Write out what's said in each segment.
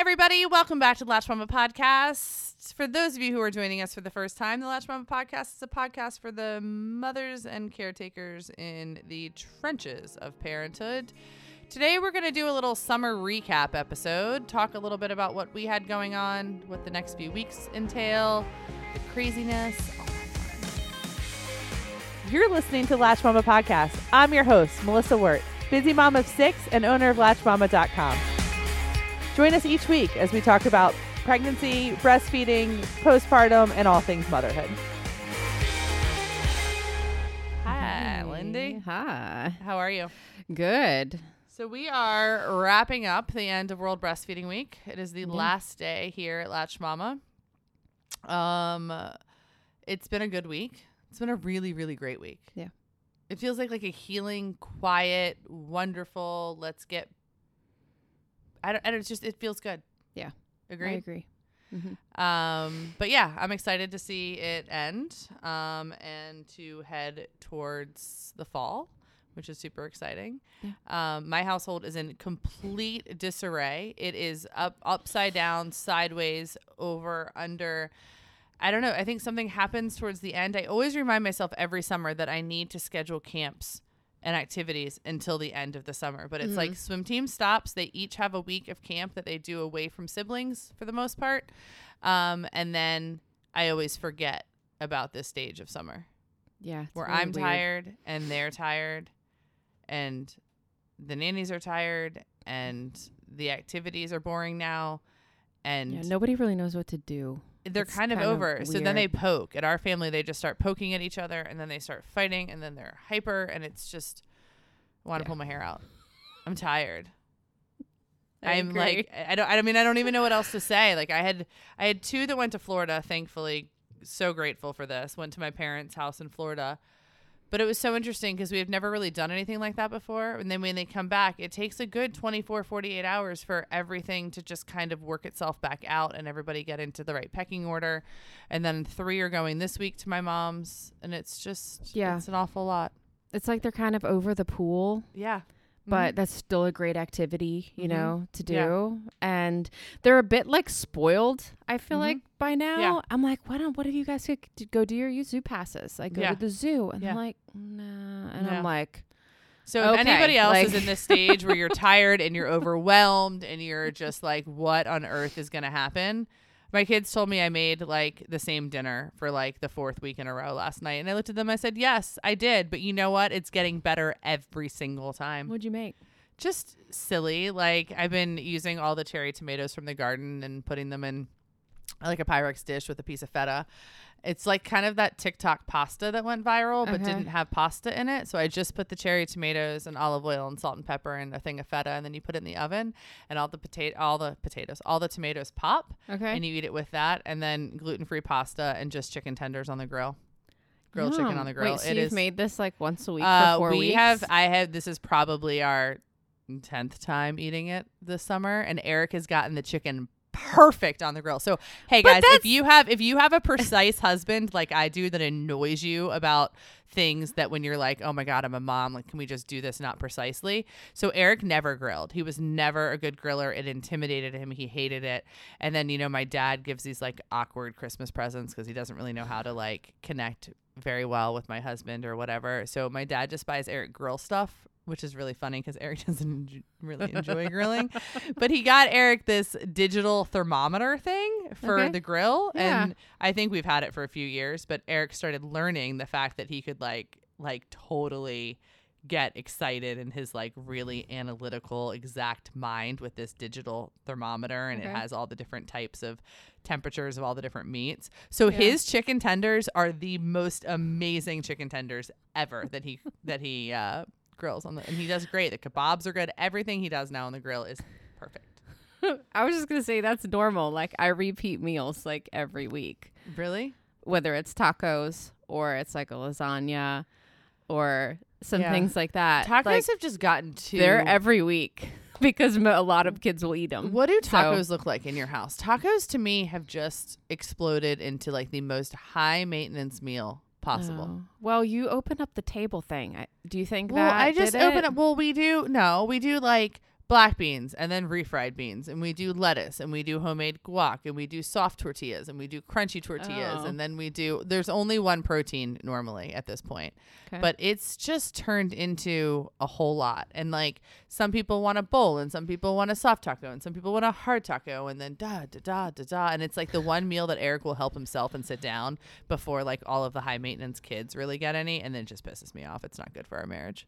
everybody. Welcome back to the Latch Mama Podcast. For those of you who are joining us for the first time, the Latch Mama Podcast is a podcast for the mothers and caretakers in the trenches of parenthood. Today, we're going to do a little summer recap episode, talk a little bit about what we had going on, what the next few weeks entail, the craziness. You're listening to Latch Mama Podcast. I'm your host, Melissa Wirt, busy mom of six and owner of LatchMama.com. Join us each week as we talk about pregnancy, breastfeeding, postpartum, and all things motherhood. Hi, Lindy. Hi. How are you? Good. So we are wrapping up the end of World Breastfeeding Week. It is the Yeah. last day here at Latch Mama. Um, it's been a good week. It's been a really, really great week. Yeah. It feels like like a healing, quiet, wonderful. Let's get. I don't. I don't. It's just. It feels good. Yeah. I Agreed. agree. hmm Um, but yeah, I'm excited to see it end. Um, and to head towards the fall, which is super exciting. Um, my household is in complete disarray. It is up, upside down, sideways, over, under. I don't know. I think something happens towards the end. I always remind myself every summer that I need to schedule camps and activities until the end of the summer. But it's like swim team stops. They each have a week of camp that they do away from siblings for the most part. Um, and then I always forget about this stage of summer Yeah. where really I'm weird. tired and they're tired and the nannies are tired and the activities are boring now and Yeah. Nobody really knows what to do. They're it's kind of kind of over. so then they poke. At our family, they just start poking at each other and then they start fighting and then they're hyper and it's just I want to Yeah. pull my hair out. I'm tired. I I'm agree. like I don't I mean I don't even know what else to say. Like I had I had two that went to Florida, thankfully. So grateful for this. Went to my parents' house in Florida. But it was so interesting because we have never really done anything like that before. And then when they come back, it takes a good 24, 48 hours for everything to just kind of work itself back out and everybody get into the right pecking order. And then three are going this week to my mom's. And it's just, Yeah. it's an awful lot. It's like they're kind of over the pool, Yeah. But that's still a great activity, you Mhm. know, to do. Yeah. And they're a bit like spoiled. I feel Mhm. like by now, Yeah. I'm like, why don't? What if you guys could go do your zoo passes? Like go Yeah. to the zoo, and. I'm like, nah. And. I'm like, So if Okay, anybody else is in this stage where you're tired and you're overwhelmed and you're just like, what on earth is going to happen? My kids told me I made like the same dinner for like the fourth week in a row last night. And I looked at them. I said, yes, I did. But you know what? It's getting better every single time. what'd you make? Just silly. Like I've been using all the cherry tomatoes from the garden and putting them in like a Pyrex dish with a piece of feta. It's like kind of that TikTok pasta that went viral, but Okay. didn't have pasta in it. So I just put the cherry tomatoes and olive oil and salt and pepper and a thing of feta, and then you put it in the oven, and all the potato, all the potatoes, all the tomatoes pop, Okay. and you eat it with that, and then gluten free pasta and just chicken tenders on the grill, grilled chicken on the grill. Wait, so it you've is. made this like once a week uh, we weeks? have. I have. This is probably our tenth time eating it this summer, and Eric has gotten the chicken perfect on the grill. So hey guys, if you have if you have a precise husband like I do that annoys you about things that when you're like, oh my god, I'm a mom, like can we just do this not precisely? So Eric never grilled. He was never a good griller. It intimidated him. He hated it. And then you know my dad gives these like awkward Christmas presents because he doesn't really know how to like connect very well with my husband or whatever. So my dad just buys Eric grill stuff. Which is really funny because Eric doesn't enj- really enjoy grilling, but he got Eric this digital thermometer thing for Okay. the grill, Yeah. and I think we've had it for a few years. But Eric started learning the fact that he could like like totally get excited in his like really analytical exact mind with this digital thermometer and it has all the different types of temperatures of all the different meats. So Yeah. his chicken tenders are the most amazing chicken tenders ever that he that he uh grills on the and he does great. The kebabs are good. Everything he does now on the grill is perfect. I was just gonna say that's normal. Like I repeat meals like every week, Really? whether it's tacos or it's like a lasagna or some Yeah. things like that. Tacos like, have just gotten too they're every week because a lot of kids will eat them. What do So- tacos look like in your house? Tacos to me have just exploded into like the most high maintenance meal possible. Oh. Well, you open up the table thing. I, do you think Well, that I just open up. Well, we do no, we do like black beans and then refried beans and we do lettuce and we do homemade guac and we do soft tortillas and we do crunchy tortillas Oh. and then we do there's only one protein normally at this point Okay. but it's just turned into a whole lot and like some people want a bowl and some people want a soft taco and some people want a hard taco and then da da da da da and it's like the one meal that Eric will help himself and sit down before like all of the high maintenance kids really get any and then it just pisses me off it's not good for our marriage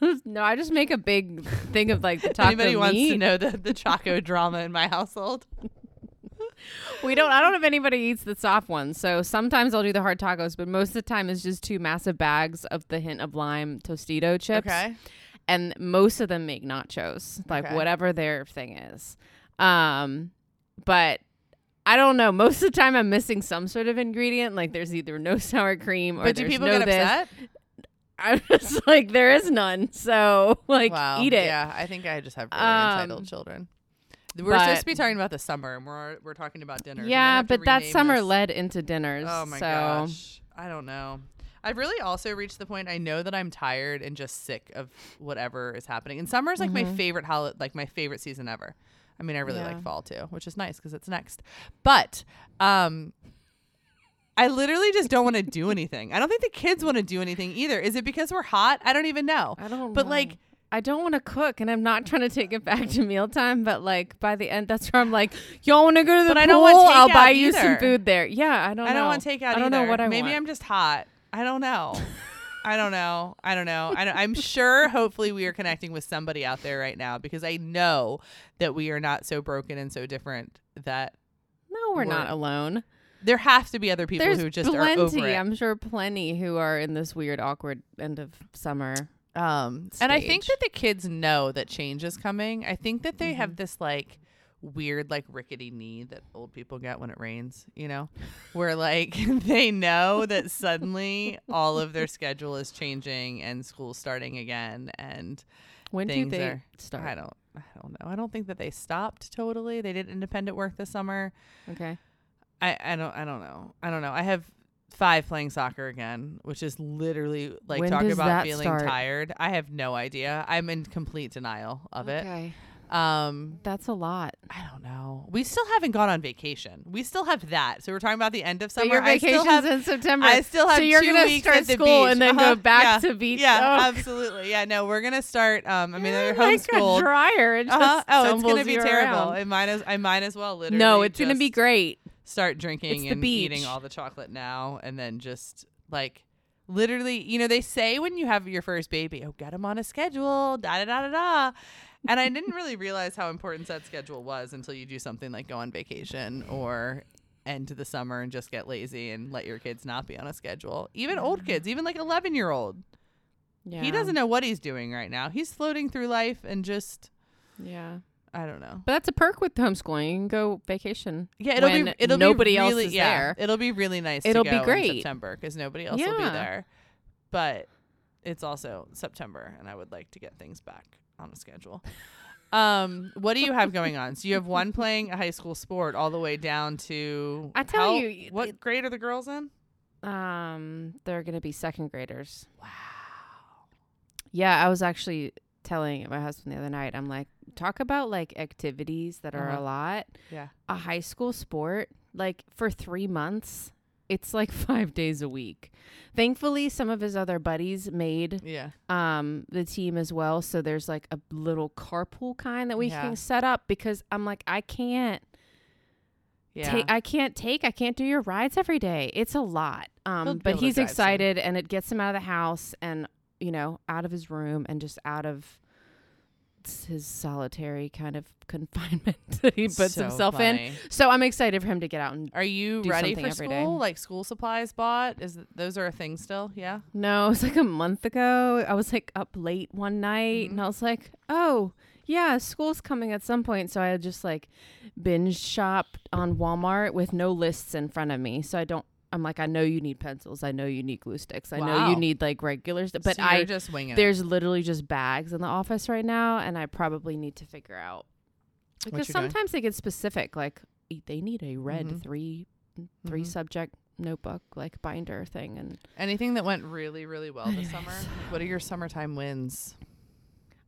no, I just make a big thing of like the taco anybody wants to know the the choco drama in my household We don't. I don't know if anybody eats the soft ones. So sometimes I'll do the hard tacos, but most of the time it's just two massive bags of the hint of lime Tostito chips. okay and most of them make nachos, like Okay. whatever their thing is. Um, but I don't know. Most of the time, I'm missing some sort of ingredient. Like there's either no sour cream or but do people no get this. upset I'm just like there is none. So like wow eat it. yeah I think I just have really Um, entitled children we're supposed to be talking about the summer and we're we're talking about dinner Yeah, but that summer this. led into dinners. Oh my so gosh. I don't know. I've really also reached the point I know that I'm tired and just sick of whatever is happening. And summer is like my Mhm. favorite holiday, like my favorite season ever. I mean, I really Yeah. like fall too, which is nice because it's next. But um I literally just don't want to do anything. I don't think the kids want to do anything either. Is it because we're hot? I don't even know. I don't. But know. like I don't want to cook, and I'm not trying to take it back to mealtime. But like by the end, that's where I'm like, y'all want to go to the But pool? I don't want I'll buy you some food there. Yeah, I don't. Know. I don't know. want takeout I don't either. know what I Maybe want. I'm just hot. I don't know. I don't know. I don't know. I don't, I'm sure. Hopefully, we are connecting with somebody out there right now because I know that we are not so broken and so different that No, we're not We're- alone. There have to be other people There's who just plenty. are over it. I'm sure plenty who are in this weird, awkward end of summer. Um, and I think that the kids know that change is coming. I think that they Mm-hmm. have this like weird like rickety knee that old people get when it rains, you know, where like they know that suddenly all of their schedule is changing and school's starting again and When do things they are- start? I don't I don't know. I don't think that they stopped totally. They did independent work this summer. Okay. I, I don't I don't know. I don't know. I have five playing soccer again, which is literally like When talk about feeling start? tired. I have no idea. I'm in complete denial of it. Um That's a lot. I don't know. We still haven't gone on vacation. We still have that. So we're talking about the end of So summer. your I still vacation's have in September. I still have so you're two gonna weeks start at the school beach. and then Uh-huh. go back Yeah. to beach. Yeah, oh. absolutely. Yeah, no, we're gonna start um I mean You're they're like homeschooled. a dryer. It uh-huh. Oh, it's gonna be terrible. around. I might as I might as well literally No, it's gonna be great. Start drinking and eating all the chocolate now and then just like literally you know they say when you have your first baby oh get them on a schedule da da da da da. And i didn't really realize how important that schedule was until you do something like go on vacation or end the summer and just get lazy and let your kids not be on a schedule. Even old kids even like 11 year old Yeah. he doesn't know what he's doing right now. He's floating through life and just Yeah. I don't know But that's a perk with homeschooling. You can go vacation. Yeah, it'll be it'll nobody be else really, is yeah, there. It'll be really nice. It'll to be go great. in September because nobody else will be Yeah. there. But it's also September, and I would like to get things back on a schedule. um, what do you have going on? So you have one playing a high school sport all the way down to. I tell how- you, what it- grade are the girls in? Um, they're gonna be second graders. Wow. Yeah, I was actually telling my husband the other night. I'm like, talk about like activities that are Uh-huh. a lot. Yeah. A high school sport, like for three months, it's like five days a week. Thankfully, some of his other buddies made Yeah. um the team as well. So there's like a little carpool kind that we Yeah. can set up because I'm like, I can't Yeah. take I can't take I can't do your rides every day. It's a lot. Um but he's excited and it gets him out of the house and you know, out of his room and just out of his solitary kind of confinement that he puts So himself in. So I'm excited for him to get out and Are you ready for every school? day. Like school supplies bought? Is th- those are a thing still? Yeah. no, it was like a month ago. I was like up late one night Mhm. and I was like, "Oh, yeah, school's coming at some point." So I just like binge shopped on Walmart with no lists in front of me. So I don't I'm like, I know you need pencils. I know you need glue sticks. I know you need like regular stuff. But So I just winging it. there's literally just bags in the office right now and I probably need to figure out because you're doing. sometimes they get specific like they need a red Mhm. 3 3 Mhm. subject notebook like binder thing and Anything that went really, really well this summer? What are your summertime wins?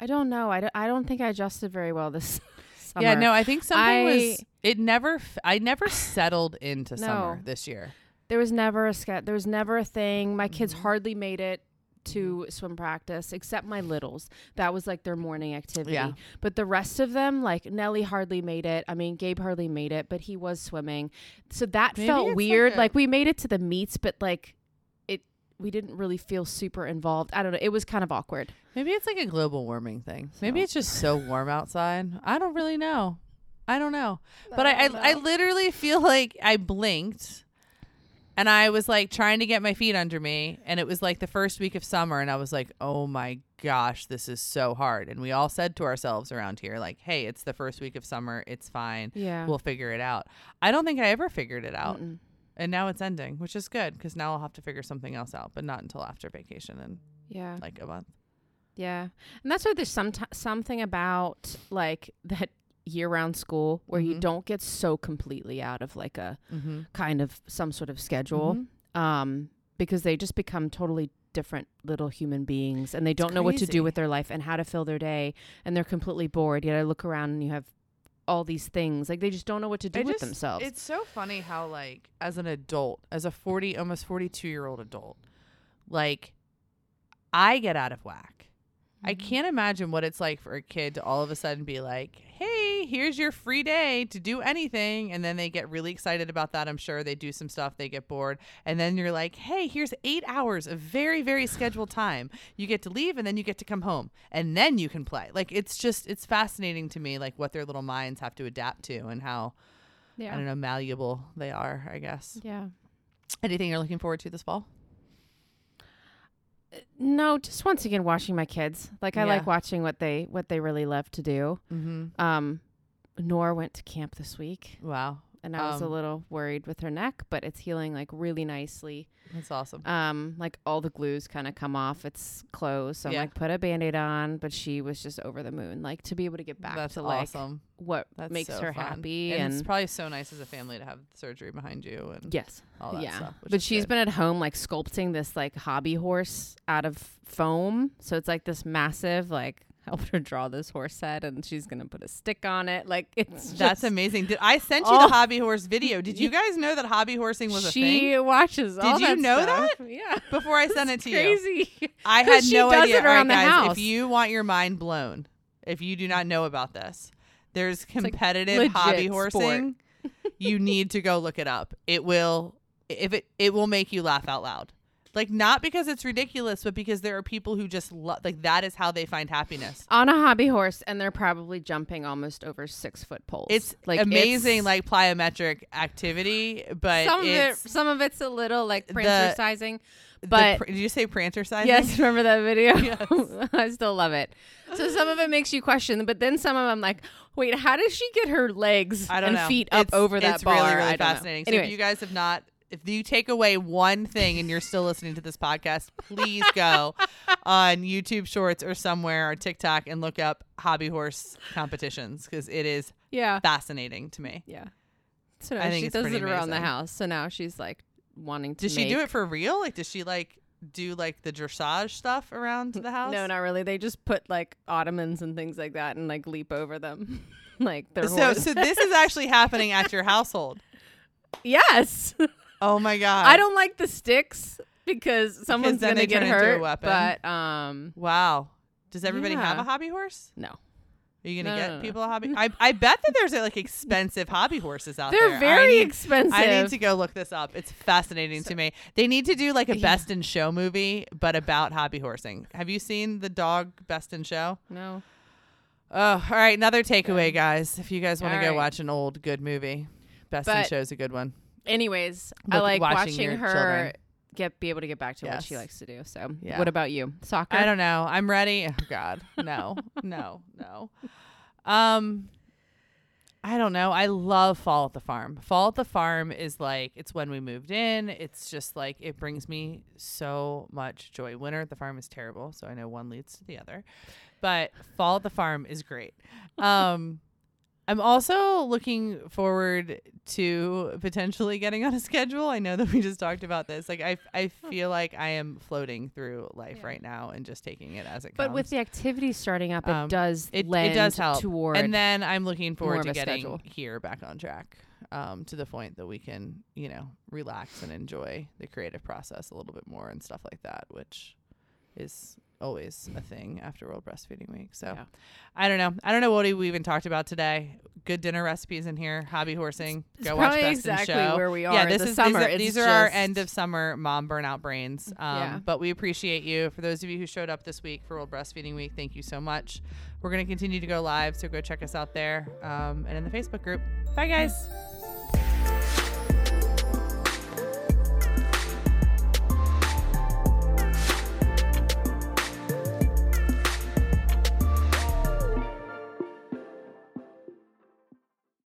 I don't know. I don't, I don't think I adjusted very well this summer. Yeah, no, I think something I- was. It never. f- I never settled into No. summer this year. There was never a ske- There was never a thing. My kids Mm-hmm. hardly made it to swim practice, except my littles. That was like their morning activity. Yeah. But the rest of them, like Nellie hardly made it. I mean, Gabe hardly made it, but he was swimming. So that Maybe felt it's like weird. a- Like, we made it to the meets, but like it, we didn't really feel super involved. I don't know. It was kind of awkward. Maybe it's like a global warming thing. Maybe it's just so warm outside. I don't really know. I don't know. But I, I, I literally feel like I blinked and I was like trying to get my feet under me. And it was like the first week of summer. And I was like, oh my gosh, this is so hard. And we all said to ourselves around here, like, hey, it's the first week of summer. It's fine. Yeah. We'll figure it out. I don't think I ever figured it out. Mm-mm. And now it's ending, which is good because now I'll have to figure something else out, but not until after vacation and Yeah. like a month. Yeah, and that's why there's some something about like that year-round school where you Mhm. don't get so completely out of like a Mm-hmm. kind of some sort of schedule, um, because they just become totally different little human beings, and they don't know what to do with their life and how to fill their day, and they're completely bored. Yet I look around and you have all these things like they just don't know what to do I with just- themselves. It's so funny how like as an adult, as a 40 almost 42 year old adult, like I get out of whack. I Mm-hmm. can't imagine what it's like for a kid to all of a sudden be like, "Hey, here's your free day to do anything." And then they get really excited about that. I'm sure they do some stuff, they get bored, and then you're like, "Hey, here's 8 hours of very very scheduled time. You get to leave and then you get to come home, and then you can play." Like it's just it's fascinating to me like what their little minds have to adapt to and how I don't know, malleable they are, I guess. yeah. Anything you're looking forward to this fall? No, just once again watching my kids. Like I Yeah. like watching what they what they really love to do. Mm-hmm. Um, Nora went to camp this week, Wow. and I was a Um, little worried with her neck, but it's healing like really nicely. That's awesome. Um, like all the glues kind of come off. It's closed, so Yeah. I'm like put a band-aid on. But she was just over the moon, like to be able to get back That's to like awesome. what That's makes so her fun. happy. And, And, it's probably so nice as a family to have surgery behind you and yes, all that yeah. stuff. But she's good. been at home like sculpting this like hobby horse out of foam. So it's like this massive like helped her draw this horse head and she's gonna put a stick on it. Like it's That's just, amazing. Did I sent you Oh. the hobby horse video? Did you guys know that hobby horsing was a she thing watches all Did you that know stuff. Yeah. before I sent it to you? Crazy. I 'Cause had no idea. right, guys, house. if you want your mind blown, if you do not know about this, there's competitive legit hobby horsing. you need to go look it up. It will if it it will make you laugh out loud. Like not because it's ridiculous, but because there are people who just love like that is how they find happiness. on a hobby horse and they're probably jumping almost over six foot poles. It's like amazing, it's- like plyometric activity, but some of it, it's some of it's a little like the- Prancercising. the but- did you say Prancercise? Yes, remember that video? Yes. I still love it. So some of it makes you question, but then some of them like, wait, how does she get her legs I don't and know. feet up It's- over that it's bar? really, really know. fascinating. So Anyways, if you guys have not, if you take away one thing and you're still listening to this podcast, please go on YouTube Shorts or somewhere or TikTok and look up hobby horse competitions because it is yeah, fascinating to me. yeah. So I think she does it around the house. So now she's like wanting to. Does she do it for real? Like, does she like do like the dressage stuff around the house? No, not really. They just put like ottomans and things like that and like leap over them, like their So, horse. so this is actually happening at your household. yes. Oh my god! I don't like the sticks because someone's then gonna they get turn into a hurt. weapon. But um, Wow. Does everybody have Yeah. a hobby horse? no, Are you gonna No, get no, no. people a hobby? I I bet that there's like expensive hobby horses out there. they're there. very need, expensive. I need to go look this up. It's fascinating to me. They need to do like a Yeah. best in show movie, but about hobby horsing. Have you seen the dog best in show? no, Oh, all right. Another takeaway, guys. If you guys want to All go right. watch an old good movie, best in But- show is a good one. Anyways, I like watching watching, her children. get be able to get back to what she likes to do. So, Yeah. what about you? Soccer? I don't know. I'm ready. Oh God, no, no, no. Um, I don't know. I love Fall at the Farm. Fall at the Farm is like it's when we moved in. It's just like it brings me so much joy. Winter at the Farm is terrible, so I know one leads to the other. But Fall at the Farm is great. Um, I'm also looking forward to potentially getting on a schedule. I know that we just talked about this. Like I, I feel like I am floating through life Yeah. right now and just taking it as it But comes. But with the activities starting up, it Um, does it, lend it does help. toward and then I'm looking forward to getting schedule. here back on track. Um, to the point that we can, you know, relax and enjoy the creative process a little bit more and stuff like that, which is always a thing after World Breastfeeding Week. So Yeah. I don't know. I don't know what we even talked about today. Good dinner recipes in here. Hobby horsing. It's Go watch Best exactly Show. where we are Yeah, this the is summer. These are, these are our end of summer mom burnout brains. Um, Yeah. But we appreciate you. For those of you who showed up this week for World Breastfeeding Week, thank you so much. We're going to continue to go live, so go check us out there um, and in the Facebook group. Bye, guys.